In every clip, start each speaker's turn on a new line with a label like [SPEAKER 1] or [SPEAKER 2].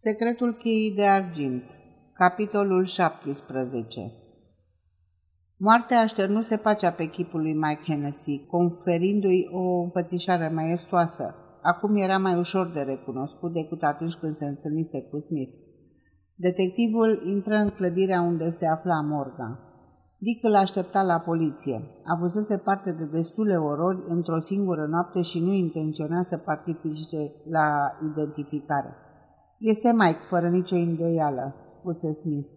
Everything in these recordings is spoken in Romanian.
[SPEAKER 1] Secretul cheii de argint Capitolul 17 Moartea așternuse pacea pe chipul lui Mike Hennessy, conferindu-i o înfățișare maestoasă. Acum era mai ușor de recunoscut decât atunci când se întâlnise cu Smith. Detectivul intră în clădirea unde se afla Morgan. Dick îl aștepta la poliție. Avusese parte de destule orori într-o singură noapte și nu intenționa să participe la identificare. Este Mike, fără nicio îndoială, spuse Smith.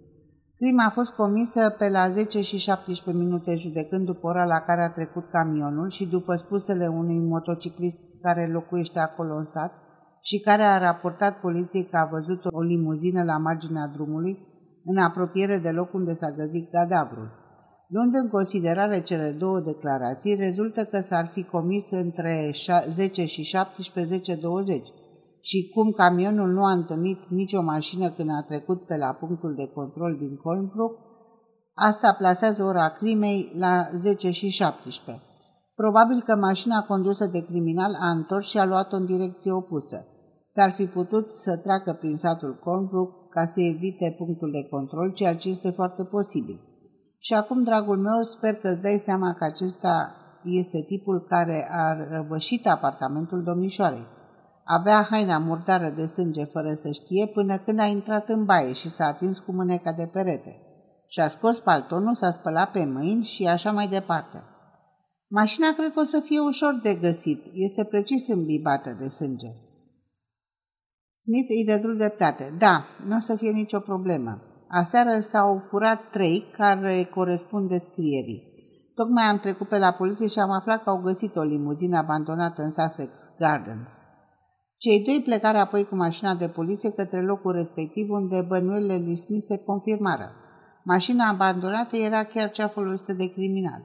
[SPEAKER 1] Crima a fost comisă pe la 10 și 17 minute, judecând după ora la care a trecut camionul și după spusele unui motociclist care locuiește acolo în sat și care a raportat poliției că a văzut o limuzină la marginea drumului, în apropiere de loc unde s-a găsit cadavrul. Luând în considerare cele două declarații, rezultă că s-ar fi comis între 10 și 17-10-20 și cum camionul nu a întâlnit nicio mașină când a trecut pe la punctul de control din Colnbrook, asta plasează ora crimei la 10 și 17. Probabil că mașina condusă de criminal a întors și a luat-o în direcție opusă. S-ar fi putut să treacă prin satul Colnbrook ca să evite punctul de control, ceea ce este foarte posibil. Și acum, dragul meu, sper că îți dai seama că acesta este tipul care a răvășit apartamentul domnișoarei. Avea haina murdară de sânge fără să știe până când a intrat în baie și s-a atins cu mâneca de perete. Și-a scos paltonul, s-a spălat pe mâini și așa mai departe. Mașina cred că o să fie ușor de găsit. Este precis îmbibată de sânge. Smith îi dădru dreptate. Da, nu o să fie nicio problemă. Aseară s-au furat trei care corespund descrierii. Tocmai am trecut pe la poliție și am aflat că au găsit o limuzină abandonată în Sussex Gardens. Cei doi plecare apoi cu mașina de poliție către locul respectiv unde bănuielile lui Smith se confirmară. Mașina abandonată era chiar cea folosită de criminal.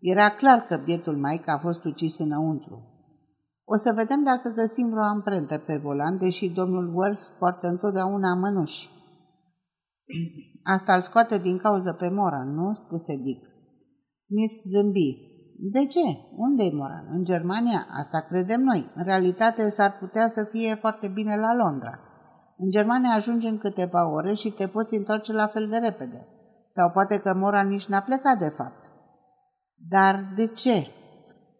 [SPEAKER 1] Era clar că bietul Mike a fost ucis înăuntru. O să vedem dacă găsim vreo amprentă pe volan, deși domnul Wells poartă întotdeauna mănuși. Asta îl scoate din cauză pe Moran, nu? spuse Dick. Smith zâmbi. De ce? Unde-i Moran? În Germania? Asta credem noi. În realitate s-ar putea să fie foarte bine la Londra. În Germania ajungi în câteva ore și te poți întoarce la fel de repede. Sau poate că Moran nici n-a plecat de fapt. Dar de ce?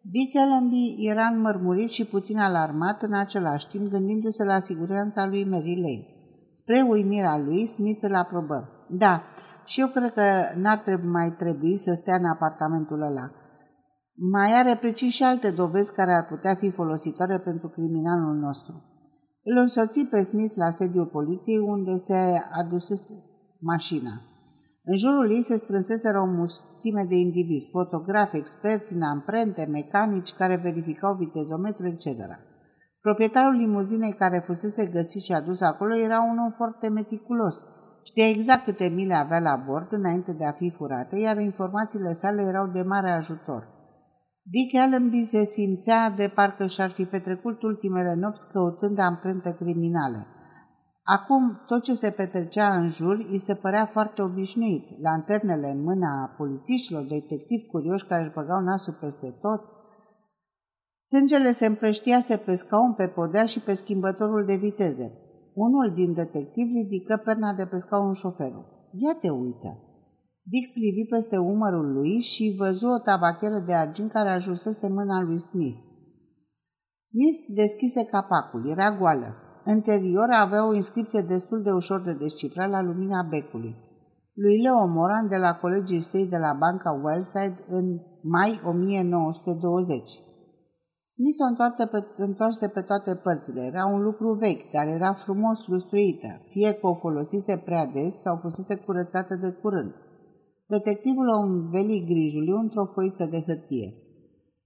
[SPEAKER 1] Dick Ellenby era înmărmurit și puțin alarmat în același timp, gândindu-se la siguranța lui Mary Lane. Spre uimirea lui, Smith îl aprobă. Da, și eu cred că n-ar trebui mai trebui să stea în apartamentul ăla. Mai are precis și alte dovezi care ar putea fi folositoare pentru criminalul nostru. Îl însoți pe Smith la sediul poliției unde se adusese mașina. În jurul ei se strânseseră o mulțime de indivizi, fotografi, experți în amprente, mecanici care verificau vitezometru, etc. Proprietarul limuzinei care fusese găsit și adus acolo era un om foarte meticulos. Știa exact câte mile avea la bord înainte de a fi furată, iar informațiile sale erau de mare ajutor. Dick Allenby se simțea de parcă și-ar fi petrecut ultimele nopți căutând amprente criminale. Acum, tot ce se petrecea în jur îi se părea foarte obișnuit. Lanternele în mâna polițiștilor, detectivi curioși care își băgau nasul peste tot, Sângele se împrăștiase pe scaun, pe podea și pe schimbătorul de viteze. Unul din detectivi ridică perna de pe scaun șoferul. Ia te uită! Dick privi peste umărul lui și văzu o tabacheră de argint care ajunsese mâna lui Smith. Smith deschise capacul, era goală. Interior avea o inscripție destul de ușor de descifrat la lumina becului. Lui Leo Moran de la colegii săi de la banca Wellside în mai 1920. Ni s-o întoarse pe toate părțile. Era un lucru vechi, dar era frumos lustruită, fie că o folosise prea des sau fusese curățată de curând. Detectivul o înveli grijul într-o foiță de hârtie.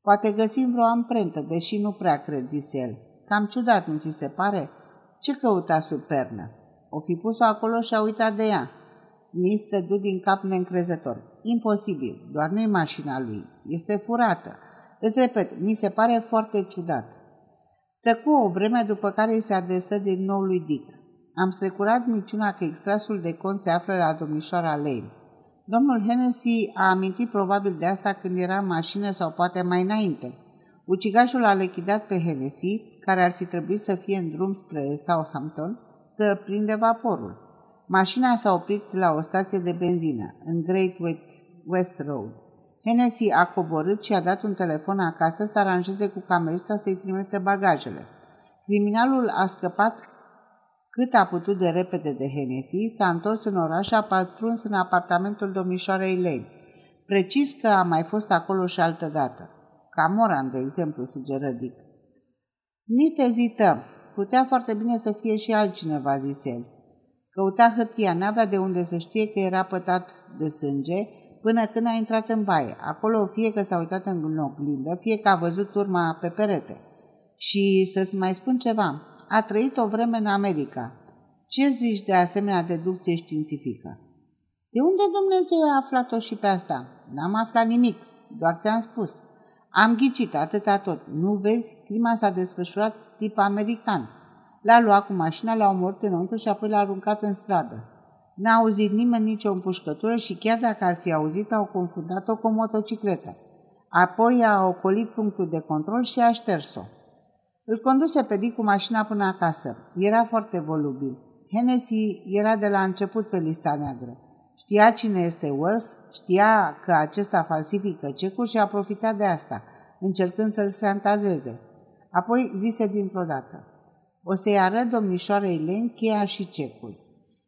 [SPEAKER 1] Poate găsim vreo amprentă, deși nu prea cred, zise el. Cam ciudat, nu ți se pare? Ce căuta sub pernă? O fi pus-o acolo și a uitat de ea. Smith dădu din cap neîncrezător. Imposibil, doar nu-i mașina lui. Este furată. Îți repet, mi se pare foarte ciudat. Tăcu o vreme după care îi se adresă din nou lui Dick. Am strecurat miciuna că extrasul de cont se află la domnișoara Lane. Domnul Hennessy a amintit probabil de asta când era în mașină sau poate mai înainte. Ucigașul a lechidat pe Hennessy, care ar fi trebuit să fie în drum spre Southampton, să prinde vaporul. Mașina s-a oprit la o stație de benzină, în Great West Road. Hennessy a coborât și a dat un telefon acasă să aranjeze cu camerista să-i trimite bagajele. Criminalul a scăpat cât a putut de repede de Hennessy, s-a întors în oraș și a patruns în apartamentul domnișoarei Lane. Precis că a mai fost acolo și altă dată. Ca Moran, de exemplu, sugeră Dick. Smith ezită. Putea foarte bine să fie și altcineva, zise el. Căuta hârtia, n-avea de unde să știe că era pătat de sânge până când a intrat în baie. Acolo fie că s-a uitat în oglindă, fie că a văzut urma pe perete. Și să-ți mai spun ceva, a trăit o vreme în America. Ce zici de asemenea deducție științifică? De unde Dumnezeu a aflat-o și pe asta? N-am aflat nimic, doar ți-am spus. Am ghicit atâta tot. Nu vezi? Crima s-a desfășurat tip american. L-a luat cu mașina, l-a omorât înăuntru și apoi l-a aruncat în stradă. N-a auzit nimeni nicio împușcătură și chiar dacă ar fi auzit, au confundat-o cu o motocicletă. Apoi a ocolit punctul de control și a șters-o. Îl conduse pe Dick cu mașina până acasă. Era foarte volubil. Hennessy era de la început pe lista neagră. Știa cine este Worth, știa că acesta falsifică cecul și a profitat de asta, încercând să-l șantazeze. Apoi zise dintr-o dată, o să-i arăt domnișoarei Lane cheia și cecul.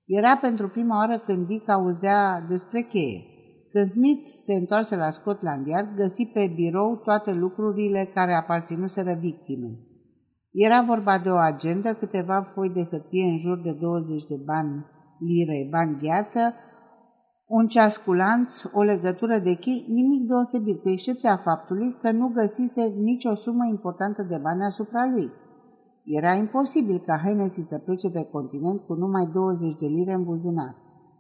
[SPEAKER 1] Era pentru prima oară când Dick auzea despre cheie. Când Smith se întoarse la Scotland Yard, găsi pe birou toate lucrurile care aparținuseră victimei. Era vorba de o agendă, câteva foi de hârtie în jur de 20 de bani lire, bani gheață, un ceas cu lanț, o legătură de chei, nimic deosebit, cu excepția faptului că nu găsise nicio sumă importantă de bani asupra lui. Era imposibil ca Hennessy să plece pe continent cu numai 20 de lire în buzunar.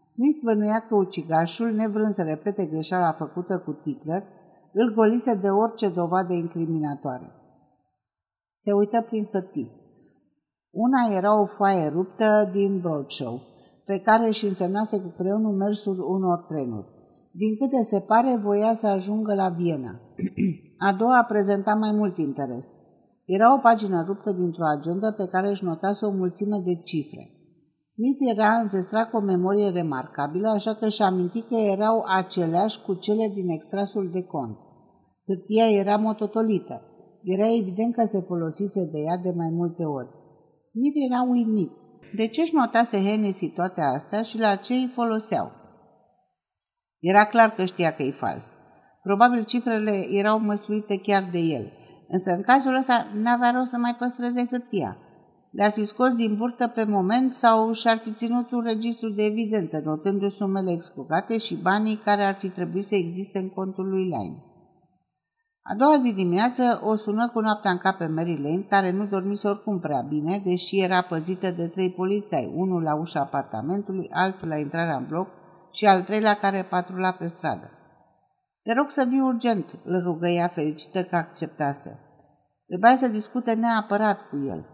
[SPEAKER 1] Smith bănuia că ucigașul, nevrând să repete greșeala făcută cu Tickler, îl golise de orice dovadă incriminatoare. Se uită prin hârtii. Una era o foaie ruptă din Broadshow, pe care își însemnase cu creionul mersul unor trenuri. Din câte se pare, voia să ajungă la Viena. A doua prezenta mai mult interes. Era o pagină ruptă dintr-o agendă pe care își notase o mulțime de cifre. Smith era înzestrat cu o memorie remarcabilă, așa că și aminti că erau aceleași cu cele din extrasul de cont. Hârtia era mototolită. Era evident că se folosise de ea de mai multe ori. Smith era uimit. De ce își notase Hennessy toate astea și la ce îi foloseau? Era clar că știa că e fals. Probabil cifrele erau măsluite chiar de el, însă în cazul ăsta n-avea rost să mai păstreze hârtia. Le-ar fi scos din burtă pe moment sau și-ar fi ținut un registru de evidență, notându sumele exclugate și banii care ar fi trebuit să existe în contul lui Line. A doua zi dimineață o sună cu noaptea în cap pe Mary Lane, care nu dormise oricum prea bine, deși era păzită de trei polițai, unul la ușa apartamentului, altul la intrarea în bloc și al treilea care patrula pe stradă. Te rog să vii urgent, îl rugă ea fericită că acceptase. Trebuia să discute neapărat cu el.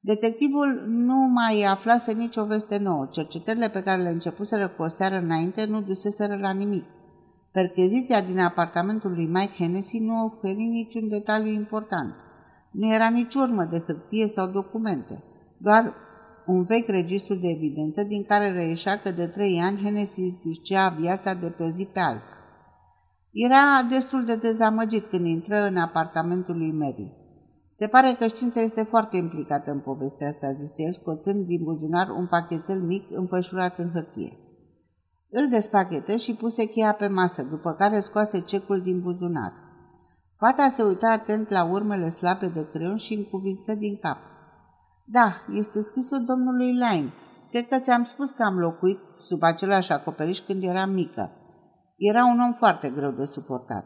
[SPEAKER 1] Detectivul nu mai aflase nicio veste nouă. Cercetările pe care le începuseră cu o seară înainte nu duseseră la nimic. Percheziția din apartamentul lui Mike Hennessy nu oferi niciun detaliu important. Nu era nici urmă de hârtie sau documente, doar un vechi registru de evidență din care reieșea că de trei ani Hennessy își ducea viața de pe o zi pe alta. Era destul de dezamăgit când intră în apartamentul lui Mary. Se pare că știința este foarte implicată în povestea asta, zise el, scoțând din buzunar un pachetel mic înfășurat în hârtie. Îl despachetă și puse cheia pe masă, după care scoase cecul din buzunar. Fata se uita atent la urmele slabe de creion și încuvință din cap. Da, este scrisul domnului Line. Cred că ți-am spus că am locuit sub același acoperiș când eram mică. Era un om foarte greu de suportat.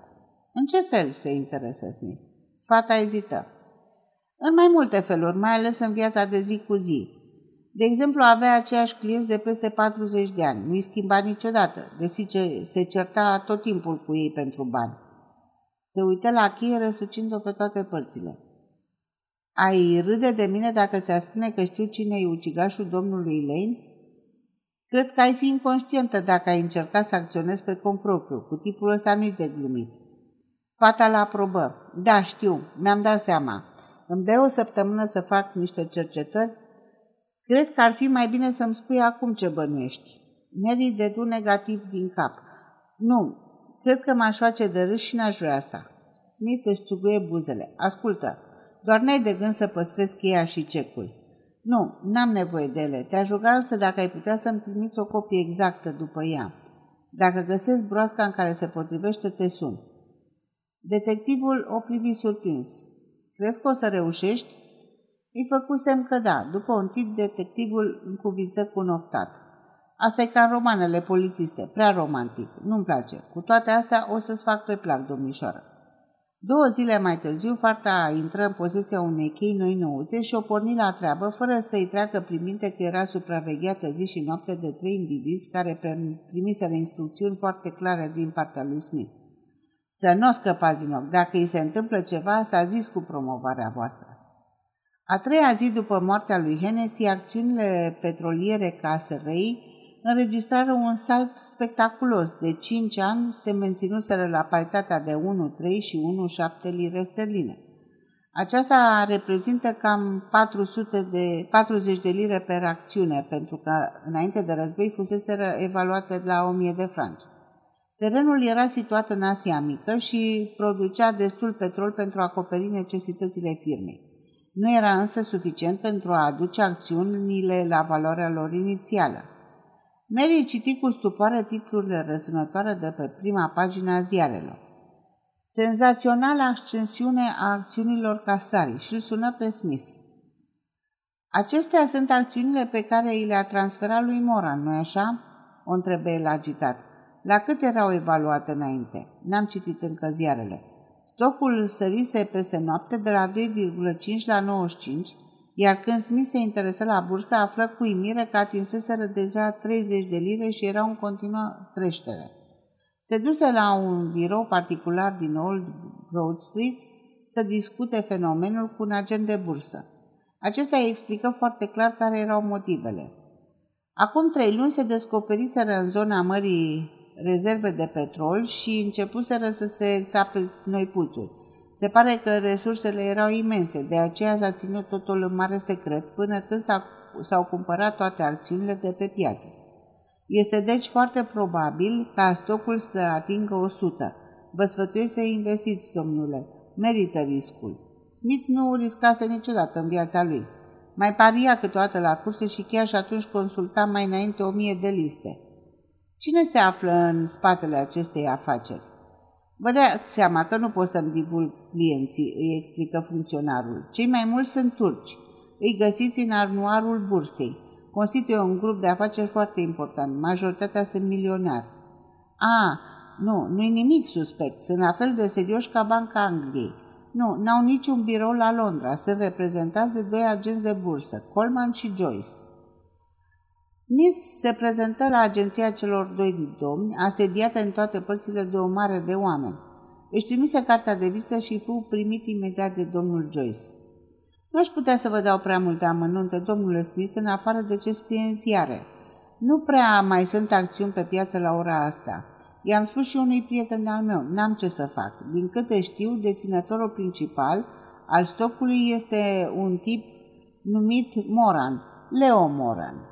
[SPEAKER 1] În ce fel se interesă Smith? Fata ezită. În mai multe feluri, mai ales în viața de zi cu zi. De exemplu, avea aceiași clienți de peste 40 de ani. Nu-i schimba niciodată, deși se certa tot timpul cu ei pentru bani. Se uită la cheie răsucind-o pe toate părțile. Ai râde de mine dacă ți-a spune că știu cine e ucigașul domnului Lane? Cred că ai fi inconștientă dacă ai încercat să acționezi pe cont propriu. Cu tipul ăsta nu-i de glumit. Fata la aprobă. Da, știu, mi-am dat seama. Îmi dai o săptămână să fac niște cercetări Cred că ar fi mai bine să-mi spui acum ce bănuiești. Mary dedu negativ din cap. Nu, cred că m-aș face de râs și n-aș vrea asta. Smith își țuguie buzele. Ascultă, doar n-ai de gând să păstrezi cheia și cecul. Nu, n-am nevoie de ele. Te-aș ruga însă dacă ai putea să-mi trimiți o copie exactă după ea. Dacă găsesc broasca în care se potrivește, te sun. Detectivul o privi surprins. Crezi că o să reușești? Îi făcu semn că da. După un tip, detectivul încuvință cu un oftat. Asta e ca în romanele polițiste, prea romantic. Nu-mi place. Cu toate astea o să-ți fac pe plac, domnișoară. Două zile mai târziu, farta intră în posesia unei chei noi nouțe și o porni la treabă, fără să-i treacă prin minte că era supravegheată zi și noapte de trei indivizi care primiseră instrucțiuni foarte clare din partea lui Smith. Să nu o scăpați din ochi. Dacă îi se întâmplă ceva, s-a zis cu promovarea voastră. A treia zi după moartea lui Hennessy, acțiunile petroliere ca SRI înregistrară un salt spectaculos. De 5 ani se menținuseră la paritatea de 1,3 și 1,7 lire sterline. Aceasta reprezintă cam 400 de, 40 de lire per acțiune, pentru că înainte de război fuseseră evaluate la 1000 de franci. Terenul era situat în Asia Mică și producea destul petrol pentru a acoperi necesitățile firmei. Nu era însă suficient pentru a aduce acțiunile la valoarea lor inițială. Mary citi cu stupoare titlurile răsunătoare de pe prima pagină a ziarelor. Senzațională ascensiune a acțiunilor Casari și îl sună pe Smith. Acestea sunt acțiunile pe care i le-a transferat lui Moran, nu-i așa? O întrebe el agitat. La cât erau evaluate înainte? N-am citit încă ziarele. Stocul sărise peste noapte de la 2,5 la 95, iar când Smith se interesă la bursă, află cu imire că atinseseră deja 30 de lire și era în continuă creștere. Se duse la un birou particular din Old Broad Street să discute fenomenul cu un agent de bursă. Acesta îi explică foarte clar care erau motivele. Acum trei luni se descoperiseră în zona Mării rezerve de petrol și începuseră să se sape noi puțuri. Se pare că resursele erau imense, de aceea s-a ținut totul în mare secret până când s-au cumpărat toate acțiunile de pe piață. Este deci foarte probabil ca stocul să atingă 100. Vă sfătuiesc să investiți, domnule. Merită riscul. Smith nu riscase niciodată în viața lui. Mai paria câteodată la curse și chiar și atunci consulta mai înainte o mie de liste. Cine se află în spatele acestei afaceri? Vă dați seama că nu pot să-mi divulg clienții, îi explică funcționarul. Cei mai mulți sunt turci. Îi găsiți în arnuarul bursei. Constituie un grup de afaceri foarte important. Majoritatea sunt milionari. A, nu, nu-i nimic suspect. Sunt la fel de serioși ca Banca Angliei. Nu, n-au niciun birou la Londra. Sunt reprezentați de doi agenți de bursă, Coleman și Joyce. Smith se prezentă la agenția celor doi domni, asediată în toate părțile de o mare de oameni. Își trimise cartea de vizită și fu primit imediat de domnul Joyce. Nu aș putea să vă dau prea multe amănunte, domnule Smith, în afară de ce scrie în ziare. Nu prea mai sunt acțiuni pe piață la ora asta. I-am spus și unui prieten al meu, n-am ce să fac. Din câte știu, deținătorul principal al stocului este un tip numit Moran, Leo Moran.